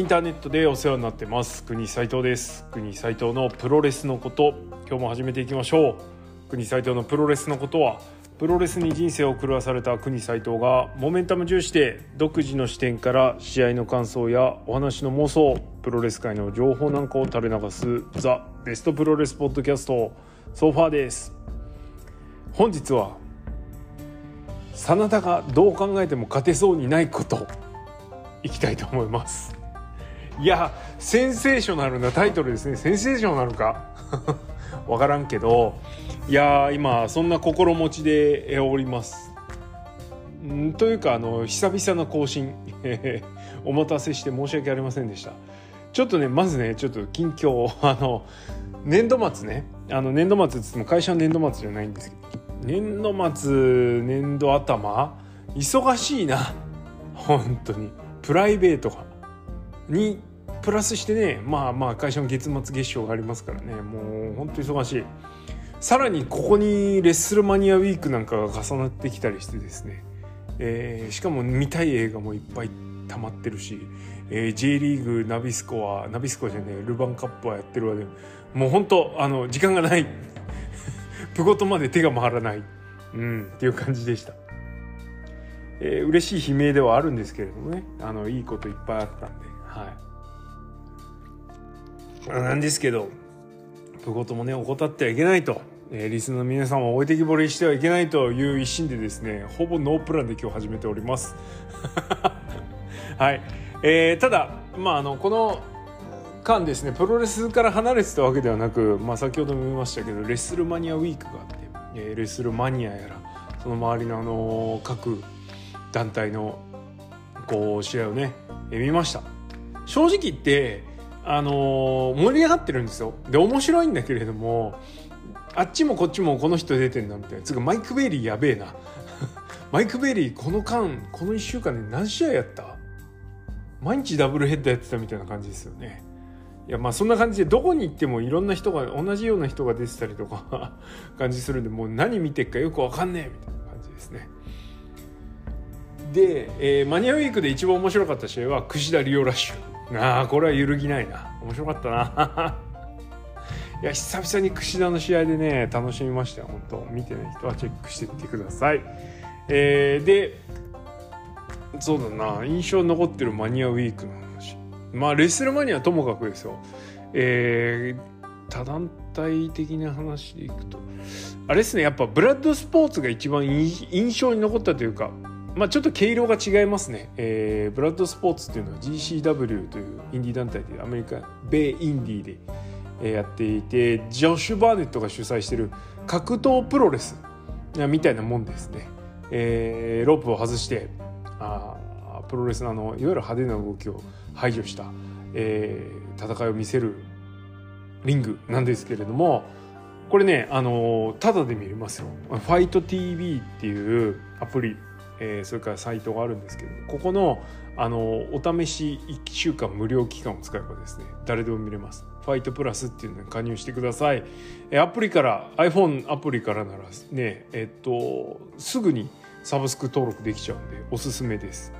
インターネットでお世話になってます。国斉藤です。国斉藤のプロレスのこと今日も始めていきましょう。国斉藤のプロレスのことはプロレスに人生を狂わされた国斉藤がモメンタム重視で独自の視点から試合の感想やお話の妄想プロレス界の情報なんかを垂れ流すザ・ベストプロレスポッドキャストソファーです。本日は真田がどう考えても勝てそうにないこといきたいと思います。いやセンセーショナルなタイトルですね。センセーショナルか。分からんけど。いや今そんな心持ちでおります。んというかあの久々の更新。お待たせして申し訳ありませんでした。ちょっとねまずねちょっと近況あの年度末ね。あの年度末っつっても会社の年度末じゃないんですけど。年度末年度頭。忙しいな。本当に。プライベートが。にプラスしてねまあまあ会社の月末月賞がありますからねもう本当忙しい。さらにここにレッスルマニアウィークなんかが重なってきたりしてですね、えー、しかも見たい映画もいっぱい溜まってるし、えー、J リーグナビスコはナビスコじゃねえルヴァンカップはやってるわでもう本当あの時間がない。プゴトまで手が回らない、うん、っていう感じでした。えー、嬉しい悲鳴ではあるんですけれどもねあのいいこといっぱいあったんではい。なんですけどプゴトもね怠ってはいけないと、えー、リスナーの皆さんを置いてきぼりしてはいけないという一心でですねほぼノープランで今日始めております。はい、えー、ただまああのこの間ですねプロレスから離れてたわけではなく、まあ、先ほども言いましたけどレッスルマニアウィークがあって、えー、レスルマニアやらその周りのあの各団体のこう試合をね、え見ました。正直言ってあの、盛り上がってるんですよ。で面白いんだけれどもあっちもこっちもこの人出てんなみたいな。つかマイク・ベイリーやべえな。マイク・ベイリーこの間この1週間で何試合やった？毎日ダブルヘッダーやってたみたいな感じですよね。いやまあそんな感じでどこに行ってもいろんな人が同じような人が出てたりとか 感じするんでもう何見てっかよくわかんねえみたいな感じですね。で、えー、マニアウィークで一番面白かった試合は櫛田リオラッシュ。ああこれは揺るぎないな。面白かったな。いや久々に櫛田の試合でね楽しみましたよ。本当見てない人はチェックしてみてください。えー、でそうだな。印象に残ってるマニアウィークの話。まあレッスルマニアともかくですよ。えー、他団体的な話でいくと。あれですねやっぱブラッドスポーツが一番印象に残ったというかまあ、ちょっと毛色が違いますね、えー、ブラッドスポーツっていうのは GCW というインディー団体でアメリカ米インディーで、やっていてジョシュ・バーネットが主催してる格闘プロレスみたいなもんですね、えー、ロープを外してあプロレスのあのいわゆる派手な動きを排除した、えー、戦いを見せるリングなんですけれどもこれねあのただで見れますよ。ファイト TV っていうアプリえー、それからサイトがあるんですけどここのあのお試し1週間無料期間を使えばですね誰でも見れます。ファイトプラスっていうのに加入してください。アプリから iPhone アプリからならねえっとすぐにサブスク登録できちゃうんでおすすめです。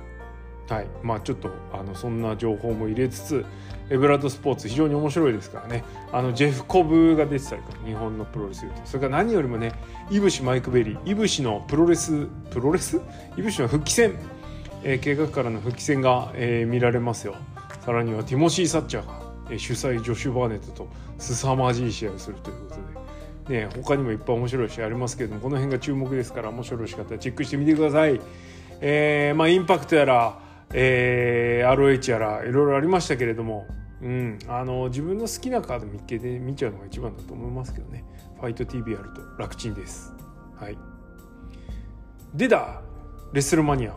はい。まあちょっとあのそんな情報も入れつつえ、ブラッドスポーツ非常に面白いですからね。あのジェフ・コブが出てたりとか日本のプロレスそれから何よりもね飯伏マイク・ベイリー。飯伏のプロレスプロレス？飯伏の復帰戦、えー、怪我からの復帰戦が、えー、見られますよ。さらにはティモシー・サッチャーが、えー、主催ジョシュ・バーネットと凄まじい試合をするということで。ね他にもいっぱい面白い試合ありますけれどもこの辺が注目ですから面白いしかったらチェックしてみてください。えー、まあインパクトやらえー、ROH やらいろいろありましたけれどもうん、あの自分の好きなカード見っけで見ちゃうのが一番だと思いますけどね。ファイト TV あると楽ちんです。はい。でだレッスルマニア。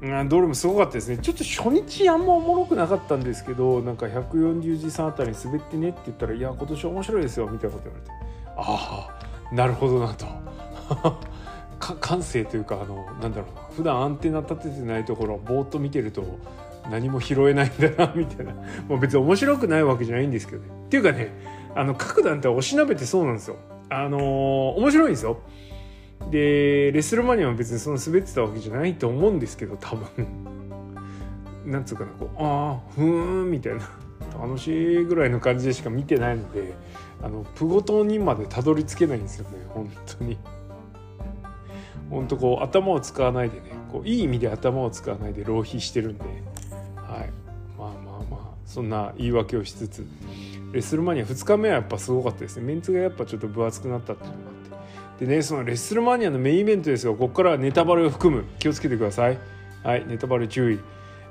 うん、どれもすごかったですね。ちょっと初日あんまおもろくなかったんですけどなんか140時さんあたりに滑ってねって言ったら「いや今年面白いですよ」みたいなこと言われて。ああなるほどなと。感性というかあのなんだろうな普段アンテナ立ててないところをぼーっと見てると何も拾えないんだなみたいな。もう別に面白くないわけじゃないんですけどね。っていうかねあの各団体おしなべてそうなんですよ。あのー、面白いんですよ。でレスルマニアは別にその滑ってたわけじゃないと思うんですけど多分。なんつうかなこうああふーんみたいな。楽しいぐらいの感じでしか見てないのであのプゴトンにまでたどり着けないんですよね本当に。本当こう頭を使わないでねこういい意味で頭を使わないで浪費してるんで、はい、まあまあまあそんな言い訳をしつつ。レッスルマニア2日目はやっぱすごかったですね。メンツがやっぱちょっと分厚くなったっていうのがあって。でねそのレッスルマニアのメインイベントですよ。ここからはネタバレを含む。気をつけてください。はい。ネタバレ注意。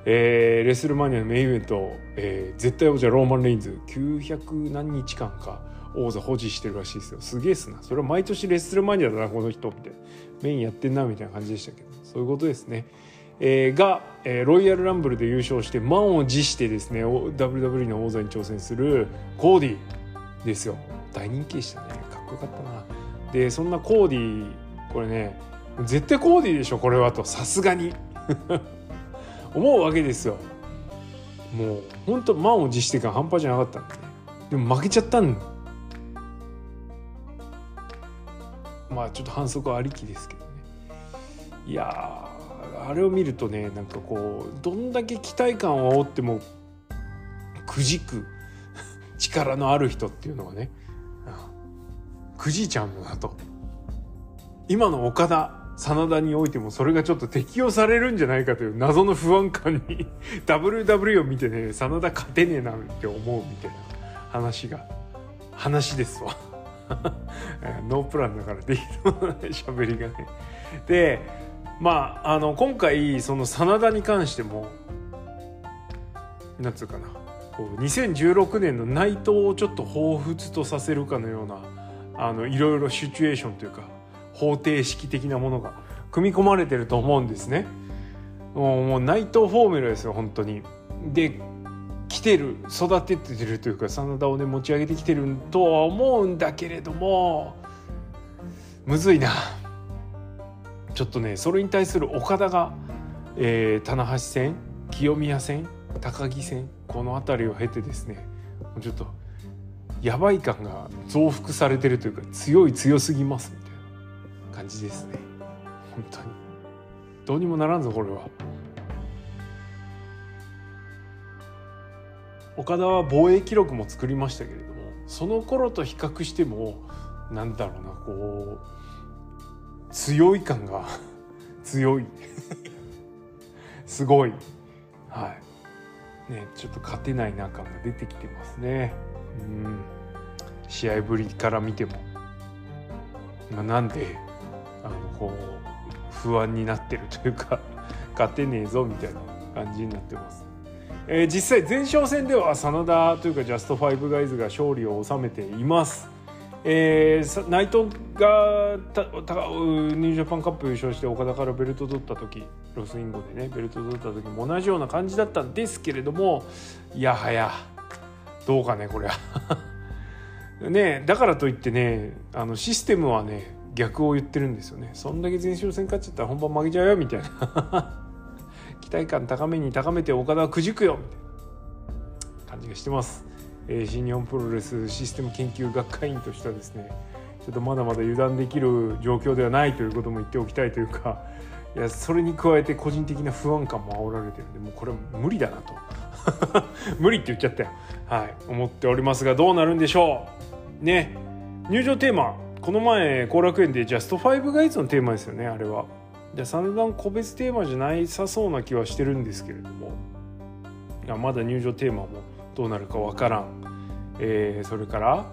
えー、レッスルマニアのメインイベント、えー、絶対王者ローマン・レインズ。900何日間か王座保持してるらしいですよ。すげえっすな。それは毎年レッスルマニアだなこの人って。メインやってんなみたいな感じでしたけどそういうことですね。えー、が、えー、ロイヤルランブルで優勝して満を持してですね WWE の王座に挑戦するコーディですよ。大人気でしたね。かっこよかったな。でそんなコーディこれね絶対コーディでしょこれはと。さすがに。思うわけですよ。もうほんと満を持して感半端じゃなかったんで、でも負けちゃったんまあちょっと反則ありきですけどね。いやあれを見るとねなんかこうどんだけ期待感を煽ってもくじく力のある人っていうのはねくじいちゃうんだなと。今の岡田真田においてもそれがちょっと適用されるんじゃないかという謎の不安感に WW を見てね真田勝てねえなって思うみたいな話が話ですわ。ノープランだからできるもない喋りがねでまああの今回その真田に関してもなんつうかなこう2016年の内藤をちょっと彷彿とさせるかのようなあのいろいろシチュエーションというか方程式的なものが組み込まれてると思うんですね。もう内藤フォーミュラですよ本当に。で来てる育ててるというか真田をね持ち上げてきてるとは思うんだけれどもむずいな。ちょっとねそれに対する岡田が、えー、棚橋戦清宮戦高木戦この辺りを経てですねもうちょっとやばい感が増幅されてるというか強い強すぎますみたいな感じですね。本当に。どうにもならんぞこれは。岡田は防衛記録も作りましたけれどもその頃と比較してもなんだろうなこう強い感が 強い。すごい。はい。ねちょっと勝てないな感が出てきてますね。うん。試合ぶりから見ても、まあ、なんであのこう不安になってるというか勝てねえぞみたいな感じになってます。えー、実際前哨戦では真田というかジャストファイブガイズが勝利を収めています。えー、内藤がたたニュージャパンカップ優勝して岡田からベルト取った時ロスインゴでねベルト取った時も同じような感じだったんですけれどもいやはやどうかねこれは ねだからといってねあのシステムはね逆を言ってるんですよね。そんだけ前哨戦勝っちゃったら本番負けちゃうよみたいな。期待感高めに高めて岡田はくじくよ。みたいな感じがしてます。えー、新日本プロレスシステム研究学会員としてはですねちょっとまだまだ油断できる状況ではないということも言っておきたいというかいやそれに加えて個人的な不安感も煽られてるんでもうこれ無理だなと。無理って言っちゃったよ。はい思っておりますがどうなるんでしょう。ね入場テーマこの前後楽園でジャスト5ガイズのテーマですよねあれは。じゃあ散々個別テーマじゃないさそうな気はしてるんですけれども。まだ入場テーマもどうなるかわからん、えー、それから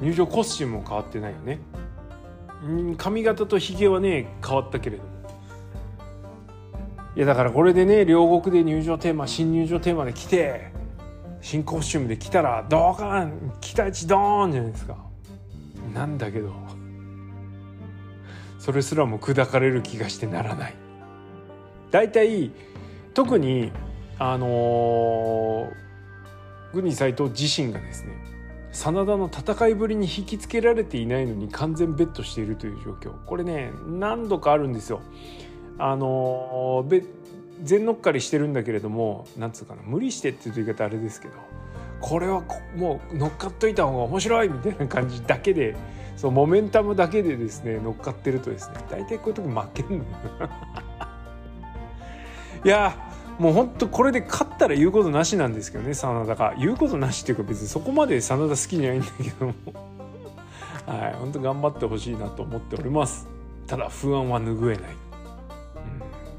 入場コスチュームも変わってないよね。ん髪型とひげはね変わったけれども。いやだからこれでね両国で入場テーマ新入場テーマで来て新コスチュームで来たらドカン期待値ドーンじゃないですか。なんだけど。それすらも砕かれる気がしてならない大体特にあのー、グニ斎藤自身がですね真田の戦いぶりに引きつけられていないのに完全ベットしているという状況これね何度かあるんですよ。あのー、全乗っかりしてるんだけれどもなんつうかな無理してっていう言い方あれですけどこれはもう乗っかっといた方が面白いみたいな感じだけでそうモメンタムだけでですね乗っかってるとですね大体こういう時負けんの いやもうほんとこれで勝ったら言うことなしなんですけどね真田が。言うことなしっていうか別にそこまで真田好きじゃないんだけども。はい本当頑張ってほしいなと思っております。ただ不安は拭えない。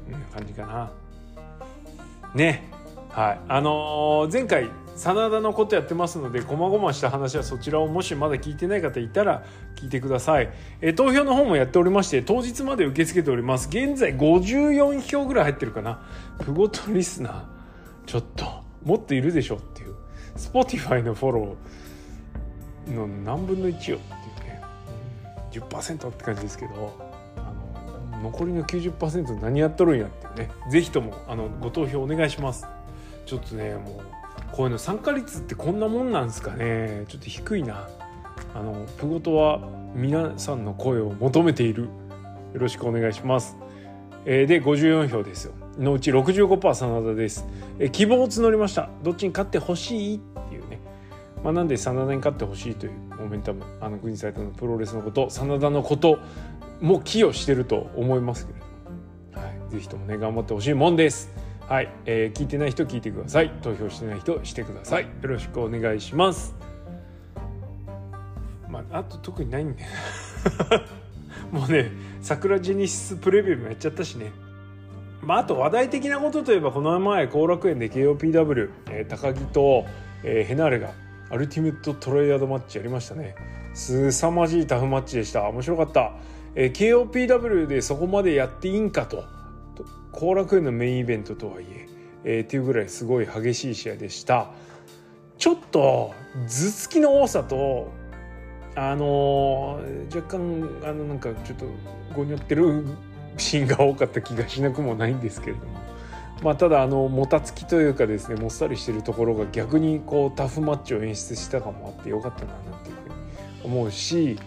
うんこん感じかな。ねはいあのー、前回真田のことやってますので細々した話はそちらをもしまだ聞いてない方いたら聞いてください、え投票の方もやっておりまして当日まで受け付けております。現在54票ぐらい入ってるかな。ふごとリスナー。ちょっともっといるでしょっていう。Spotify のフォローの何分の1よっていうね、10%って感じですけどあの残りの90%何やっとるんやっていうね。是非ともあのご投票お願いします。ちょっとねもうこういうの参加率ってこんなもんなんですかね。ちょっと低いな。あのプゴトは皆さんの声を求めている。よろしくお願いします、えー、で54票ですよ。のうち65%真田です、えー、希望を募りました。どっちに勝ってほしいっていうね。まあ、なんで真田に勝ってほしいというモメンタムあの国サイトのプロレスのこと真田のことも寄与してると思いますけれども、はい、ぜひともね頑張ってほしいもんです。はい、えー、聞いてない人聞いてください。投票してない人してください。よろしくお願いします。まああと特にないんで。もうね桜ジェニシスプレビューもやっちゃったしね。まああと話題的なことといえばこの前後楽園で KOPW、えー、高木と、えー、ヘナーレがアルティメットトライアドマッチやりましたね。すさまじいタフマッチでした。面白かった、えー、KOPW でそこまでやっていいんかと。後楽園のメインイベントとはいええー、っていうぐらいすごい激しい試合でした。ちょっと頭突きの多さとあのー、若干あのなんかちょっとごにょってるシーンが多かった気がしなくもないんですけれども。まあただあのもたつきというかですねもっさりしてるところが逆にこうタフマッチを演出したかもあってよかったななんていうふうに思うし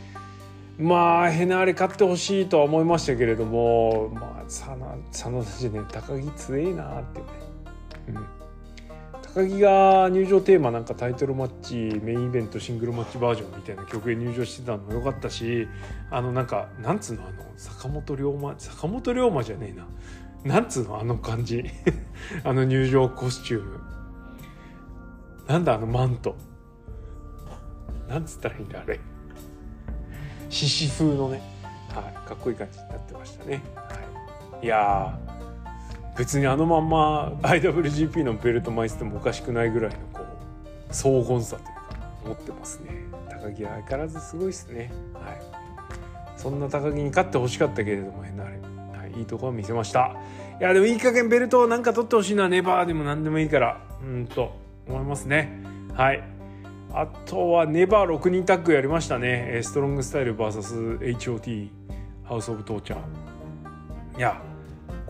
まあヘナーレ勝ってほしいとは思いましたけれどもまあ真田じゃね高木強えなっていうね、うん、高木が入場テーマなんかタイトルマッチメインイベントシングルマッチバージョンみたいな曲で入場してたのも良かったしあのなんかなんつうのあの坂本龍馬坂本龍馬じゃねえな。なんつうのあの感じ。あの入場コスチューム。なんだあのマント。なんつったらいいんだあれ。獅子風のね、はい、かっこいい感じになってましたね。い、や別にあのまんま IWGP のベルト巻いててもおかしくないぐらいのこう荘厳さというか持ってますね。高木は相変わらずすごいですね。はい、そんな高木に勝ってほしかったけれども変なあれ、はい、いいとこは見せました。いやでもいい加減ベルトをなんか取ってほしいのはネバーでも何でもいいからうんと思いますね。はいあとはネバー6人タッグやりましたねストロングスタイル VSHOT ハウス・オブ・トーチャーいや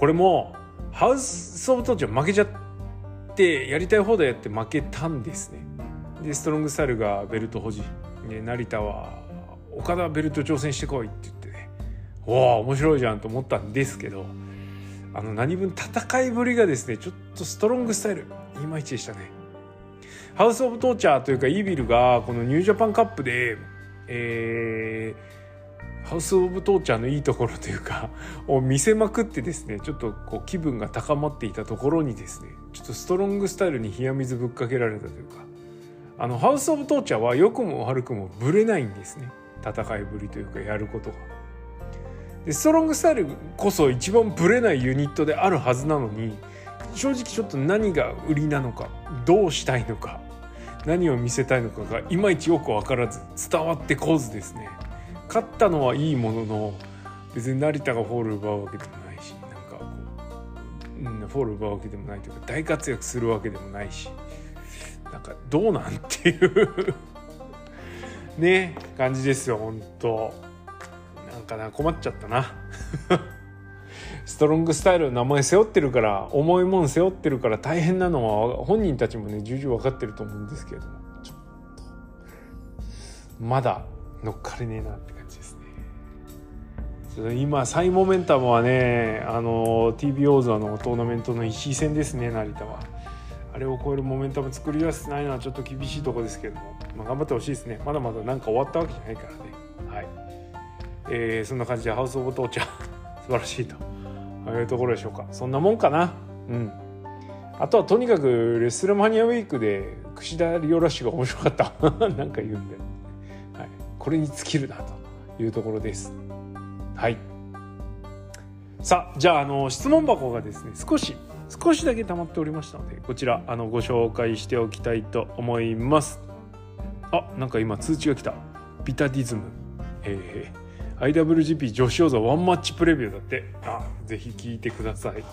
これもハウス・オブ・トーチャー負けちゃってやりたい放題やって負けたんですね。でストロングスタイルがベルト保持で成田は岡田ベルト挑戦してこいって言ってね。おお面白いじゃんと思ったんですけどあの何分戦いぶりがですねちょっとストロングスタイルいまいちでしたね。ハウス・オブ・トーチャーというかイービルがこのニュージャパンカップで、えー、ハウス・オブ・トーチャーのいいところというか を見せまくってですねちょっとこう気分が高まっていたところにですねちょっとストロングスタイルに冷や水ぶっかけられたというかあのハウス・オブ・トーチャーは良くも悪くもぶれないんですね戦いぶりというかやることが。でストロングスタイルこそ一番ブレないユニットであるはずなのに正直ちょっと何が売りなのかどうしたいのか何を見せたいのかがいまいちよく分からず伝わってこずですね勝ったのはいいものの別に成田がフォール奪うわけでもないしなんかこう、うん、フォール奪うわけでもないというか大活躍するわけでもないしなんかどうなんっていう ね感じですよ本当。なんかな困っちゃったな。ストロングスタイルの名前背負ってるから重いもん背負ってるから大変なのは本人たちもね重々分かってると思うんですけれどもちょっとまだ乗っかれねえなって感じ。今サイモメンタムはねあの TBO ズのトーナメントの石井戦ですね成田は。あれを超えるモメンタム作り出せてないのはちょっと厳しいとこですけども、まあ、頑張ってほしいですね。まだまだなんか終わったわけじゃないからね。はい。えー、そんな感じでハウス・オブ・トーチャー。素晴らしいと。いうところでしょうか。そんなもんかな。うん。あとはとにかくレスラマニアウィークで櫛田リオラッシュが面白かった。なんか言うんで、はい、これに尽きるなというところです。はい。さあじゃああの質問箱がですね少し少しだけ溜まっておりましたのでこちらあのご紹介しておきたいと思います。あなんか今通知が来た。ビタディズム。えー、IWGP 女子王座ワンマッチプレビューだって。あぜひ聞いてください。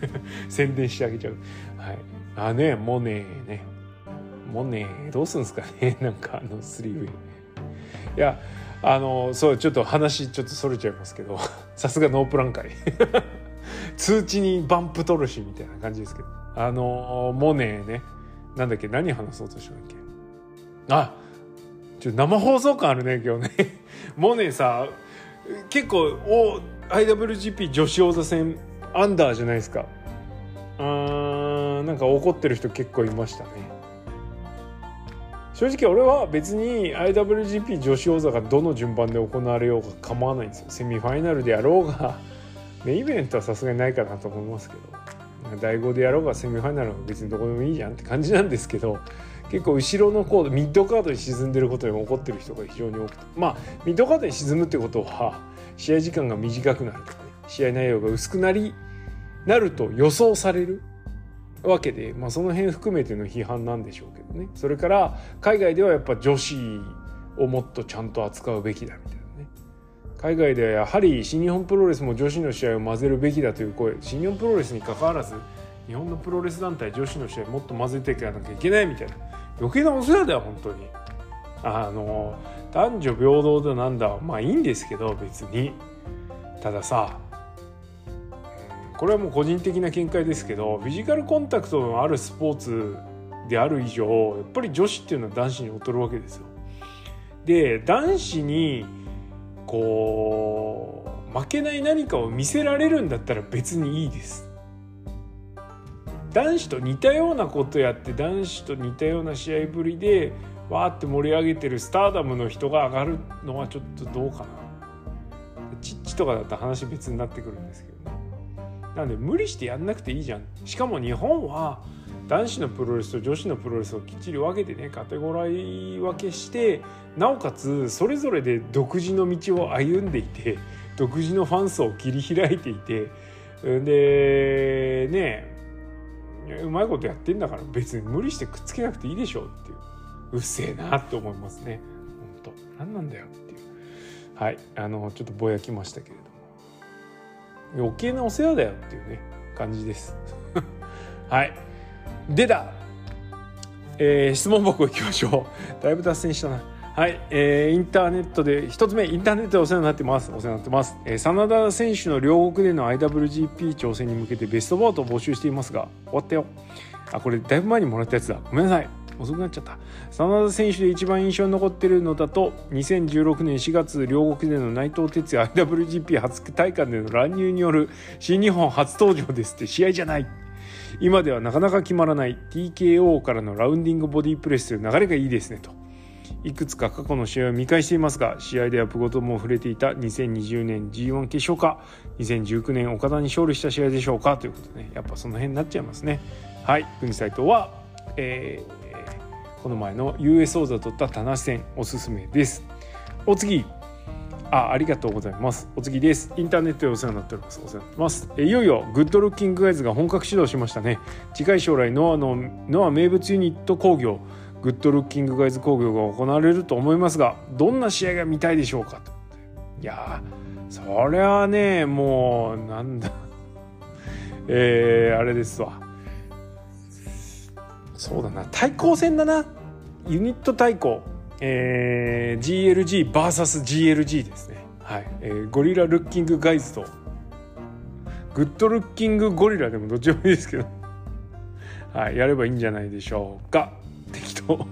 宣伝してあげちゃう。はい。あねモネね。モネどうすんですかね。なんかあのスリーウェイいやあのそうちょっと話ちょっとそれちゃいますけど さすがノープラン会 通知にバンプ取るしみたいな感じですけど。あのモネね。なんだっけ何話そうとしたっけ？あちょ生放送感あるね今日ね。モネさ結構お IWGP 女子王座戦アンダーじゃないですか。あーなんか怒ってる人結構いましたね。正直俺は別に IWGP 女子王座がどの順番で行われようが構わないんですよ。セミファイナルでやろうが メインイベントはさすがにないかなと思いますけど。第5でやろうがセミファイナルは別にどこでもいいじゃんって感じなんですけど結構後ろのコードミッドカードに沈んでることに怒ってる人が非常に多くて。まあミッドカードに沈むってことは試合時間が短くなるとかね試合内容が薄くなりなると予想されるわけで、まあ、その辺含めての批判なんでしょうけどね。それから海外ではやっぱ女子をもっとちゃんと扱うべきだみたいなね。海外ではやはり新日本プロレスも女子の試合を混ぜるべきだという声。新日本プロレスにかかわらず日本のプロレス団体女子の試合もっと混ぜていかなきゃいけないみたいな。余計なお世話だよ本当に。あの男女平等だなんだまあいいんですけど別に。たださこれはもう個人的な見解ですけどフィジカルコンタクトのあるスポーツである以上やっぱり女子っていうのは男子に劣るわけですよ。で男子にこう負けない何かを見せられるんだったら別にいいです。男子と似たようなことやって男子と似たような試合ぶりでわーって盛り上げてるスターダムの人が上がるのはちょっとどうかな。チッチとかだったら話別になってくるんですけど。なんで無理してやんなくていいじゃん。しかも日本は男子のプロレスと女子のプロレスをきっちり分けてねカテゴライ分けしてなおかつそれぞれで独自の道を歩んでいて独自のファン層を切り開いていてでねうまいことやってんだから別に無理してくっつけなくていいでしょうっていう。うっせえなって思いますね。本当。何なんだよっていう。はい。あのちょっとぼやきましたけれど余計なお世話だよっていうね感じです。はい。でだ、えー、質問箱行きましょう。だいぶ脱線したな。はい、えー、インターネットで一つ目インターネットでお世話になってます。お世話になってます、えー、真田選手の両国での IWGP 挑戦に向けてベストバウトを募集していますが終わったよ。あこれだいぶ前にもらったやつだ。ごめんなさい。遅くなっちゃった。真田選手で一番印象に残ってるのだと2016年4月両国での内藤哲也 IWGP 初体感での乱入による新日本初登場ですって試合じゃない。今ではなかなか決まらない TKO からのラウンディングボディープレスという流れがいいですねと。いくつか過去の試合を見返していますが試合ではプゴトも触れていた2020年 G1 決勝か2019年岡田に勝利した試合でしょうかということでねやっぱその辺になっちゃいますね。はい国斎藤は、えー、この前の US 王座を取った田無戦おすすめです。お次。あありがとうございます。お次です。インターネットでお世話になっております。お世話になってます。えいよいよグッドルッキングガイズが本格始動しましたね。近い将来ノアのノア名物ユニット工業グッドルッキングガイズ工業が行われると思いますがどんな試合が見たいでしょうかと。いやそれはねもうなんだ。えー、あれですわ。そうだな。対抗戦だな。ユニット対抗。えー、GLGVSGLG ですね。はい、えー、ゴリラルッキングガイズと。グッドルッキングゴリラでもどっちもいいですけど。はい。やればいいんじゃないでしょうか。適当。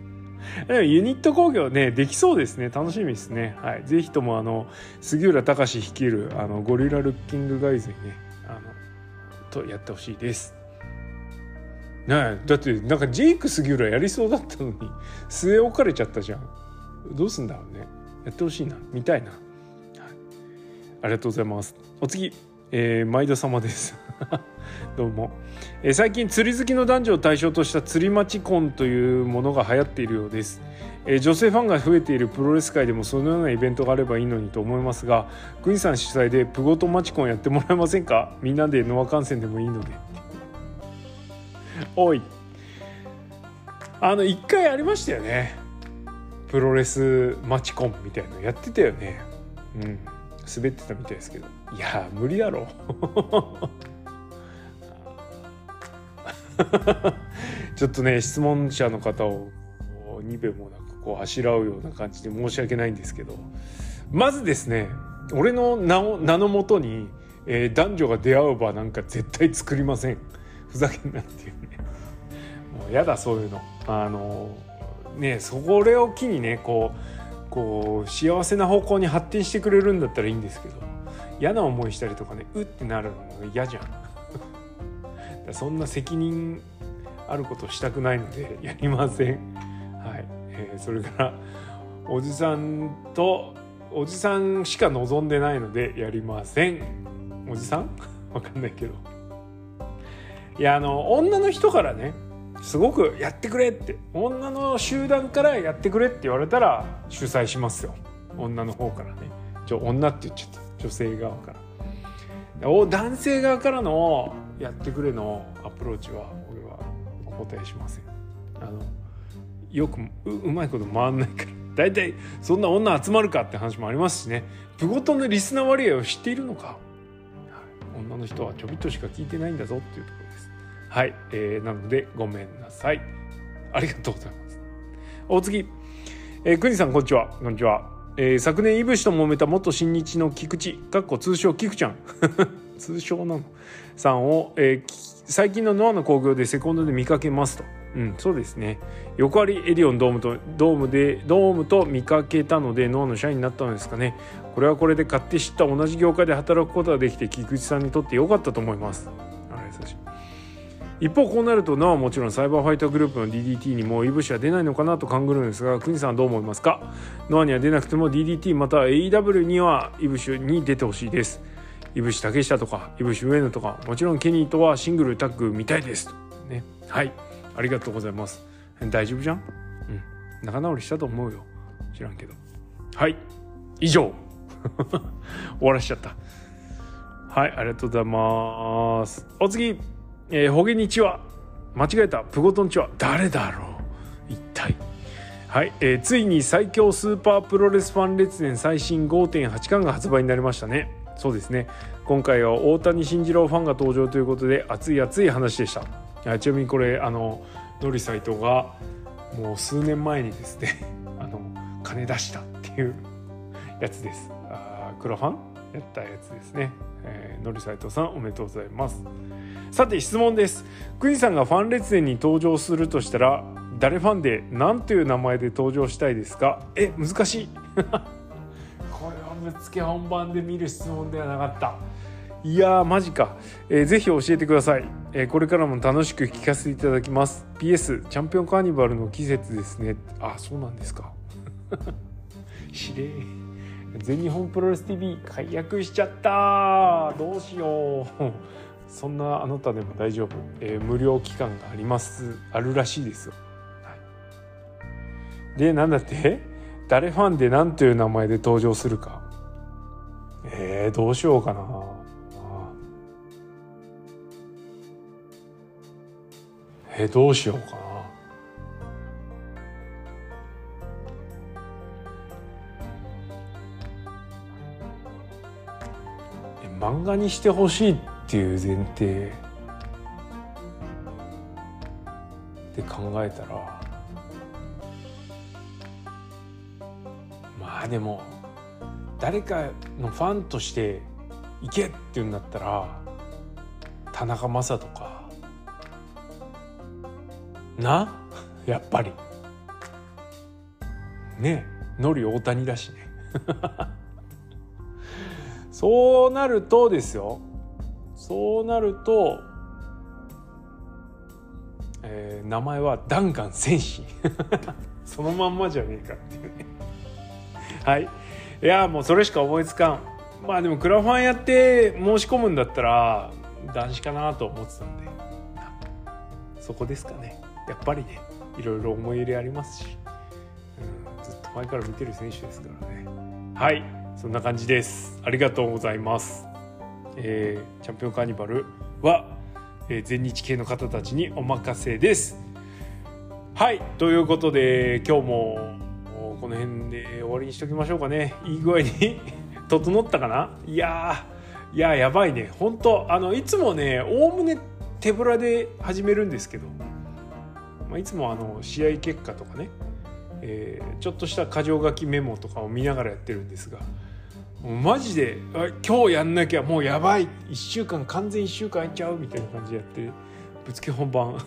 でもユニット工業ねできそうですね。楽しみですね。はい。ぜひともあの杉浦隆率いるあのゴリラルッキングガイズにねあのとやってほしいです。ねだってなんかジェイク杉浦やりそうだったのに 据え置かれちゃったじゃん。どうすんだろうね。やってほしいな。見たいな、はい、ありがとうございます。お次、えー、毎度様です。どうも、えー最近釣り好きの男女を対象とした釣りマチコンというものが流行っているようです、えー女性ファンが増えているプロレス界でもそのようなイベントがあればいいのにと思いますがグニさん主催でプゴとマチコンやってもらえませんか？みんなでノア観戦でもいいので。おい。あの一回ありましたよね。プロレスマチコンみたいなのやってたよね。うん。滑ってたみたいですけど。いや無理だろ。ちょっとね質問者の方をこうにべもなくこうあしらうような感じで申し訳ないんですけど。まずですね俺の名を名のもとに、えー男女が出会う場なんか絶対作りません。ふざけんなっていうねもう。やだそういうの。あのねそれを機にねこうこう幸せな方向に発展してくれるんだったらいいんですけど嫌な思いしたりとかねうってなるのが嫌じゃん。そんな責任あることしたくないのでやりません。はい、えーそれからおじさんとおじさんしか望んでないのでやりません。おじさん？わかんないけど。いやあの女の人からねすごくやってくれって。女の集団からやってくれって言われたら主催しますよ。女の方からね。ちょ女って言っちゃった。女性側から。お男性側からのやってくれのアプローチは俺はお答えしません。あのよくううまいこと回んないから。大体そんな女集まるかって話もありますしね。プゴトンのリスナー割合を知っているのか、女の人はちょびっとしか聞いてないんだぞっていうところ。はい、えーなのでごめんなさい。ありがとうございます。お次えー、国さんこんにちは。こんにちは、えー昨年いぶしと揉めた元新日の菊池。かっこ通称菊ちゃん。通称なの。さんを、えーき最近のノアの興行でセコンドで見かけますと。うんそうですね。横ありエディオンドームとドームでドームと見かけたのでノアの社員になったのですかね。これはこれで買って知った同じ業界で働くことができて菊池さんにとって良かったと思います一方こうなるとノアはもちろんサイバーファイターグループの DDT にもイブシは出ないのかなと勘ぐるんですが国さんどう思いますか？ノアには出なくても DDT または AEW にはイブシに出てほしいです。イブシ竹下とかイブシ上野とかもちろんケニーとはシングルタッグ見たいです。ね。はい。ありがとうございます。大丈夫じゃん？うん。仲直りしたと思うよ。知らんけど。はい。以上。終わらしちゃった。はい。ありがとうございます。お次。えー、ホゲニチは間違えた。プゴトンチは誰だろう。一体。はい、えーついに最強スーパープロレスファン列伝最新5.8巻が発売になりましたね。そうですね。今回は大谷慎次郎ファンが登場ということで熱い熱い話でした。ちなみにこれあのノリサイトがもう数年前にですね あの金出したっていうやつです。あクラファン？やったやつですね、えー、ノリサイトさんおめでとうございます。さて質問です。クイさんがファン列伝に登場するとしたら誰ファンで何という名前で登場したいですか？え難しい。これはぶっつけ本番で見る質問ではなかった。いやーマジか、えーぜひ教えてください、えーこれからも楽しく聞かせていただきます。PS チャンピオンカーニバルの季節ですね。あそうなんですか。指令全日本プロレス TV 解約しちゃったどうしよう。そんなあなたでも大丈夫、えー無料期間があります。あるらしいですよ、はい、でなんだって？誰ファンで何という名前で登場するか。えー、どうしようかな。えー、どうしようかな。え漫画にしてほしいっていう前提で考えたらまあでも誰かのファンとして行けって言うんだったら田中将人か。な？やっぱり。ねノリ大谷だしね。そうなるとですよ。そうなると、えー名前はダンカン戦士。そのまんまじゃねえかっていうね。はい。いやもうそれしか思いつかん。まあでもクラファンやって申し込むんだったら男子かなと思ってたんで。そこですかね。やっぱりねいろいろ思い入れありますし、うん、ずっと前から見てる選手ですからね。はい。そんな感じです。ありがとうございます。えー、チャンピオンカーニバルは、えー、全日系の方たちにお任せです。はいということで今日もこの辺で終わりにしときましょうかね。いい具合に 整ったかな？いやいややばいね。本当あのいつもねおおむね手ぶらで始めるんですけど、まあ、いつもあの試合結果とかね、えー、ちょっとした箇条書きメモとかを見ながらやってるんですがマジで今日やんなきゃもうやばい。1週間完全1週間いっちゃうみたいな感じでやってぶつけ本番。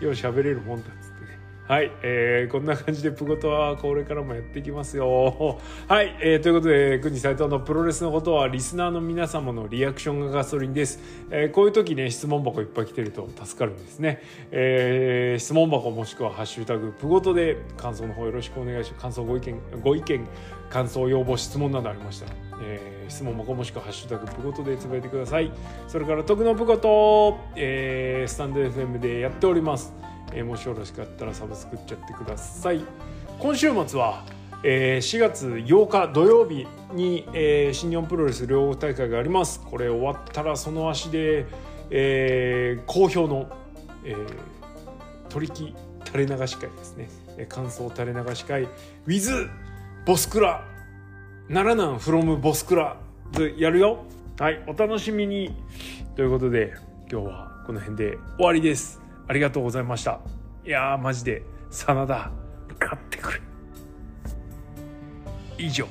よう喋れるもんだっつって。ねはい、えー、こんな感じでプゴトはこれからもやっていきますよ。はい、えー、ということで国斎藤のプロレスのことはリスナーの皆様のリアクションがガソリンです、えー、こういう時ね質問箱いっぱい来てると助かるんですね、えー、質問箱もしくはハッシュタグプゴトで感想の方よろしくお願いします。感想ご意見ご意見感想要望質問などありました。ら、えー、質問箱もしくは「ハッシュタグプゴト」でつぶやいてください。それから「徳のプゴト」えー、スタンド FM でやっております、えー、もしよろしかったらサブスクっちゃってください。今週末はえー、4月8日土曜日に、えー、新日本プロレス両国大会があります。これ終わったらその足で、えー、好評の、えー、取り木垂れ流し会ですね。感想垂れ流し会 with ボスクラ。ならなフロムボスクラでやるよ。はいお楽しみに。ということで今日はこの辺で終わりです。ありがとうございました。いやーマジで真田勝ってくれ。以上。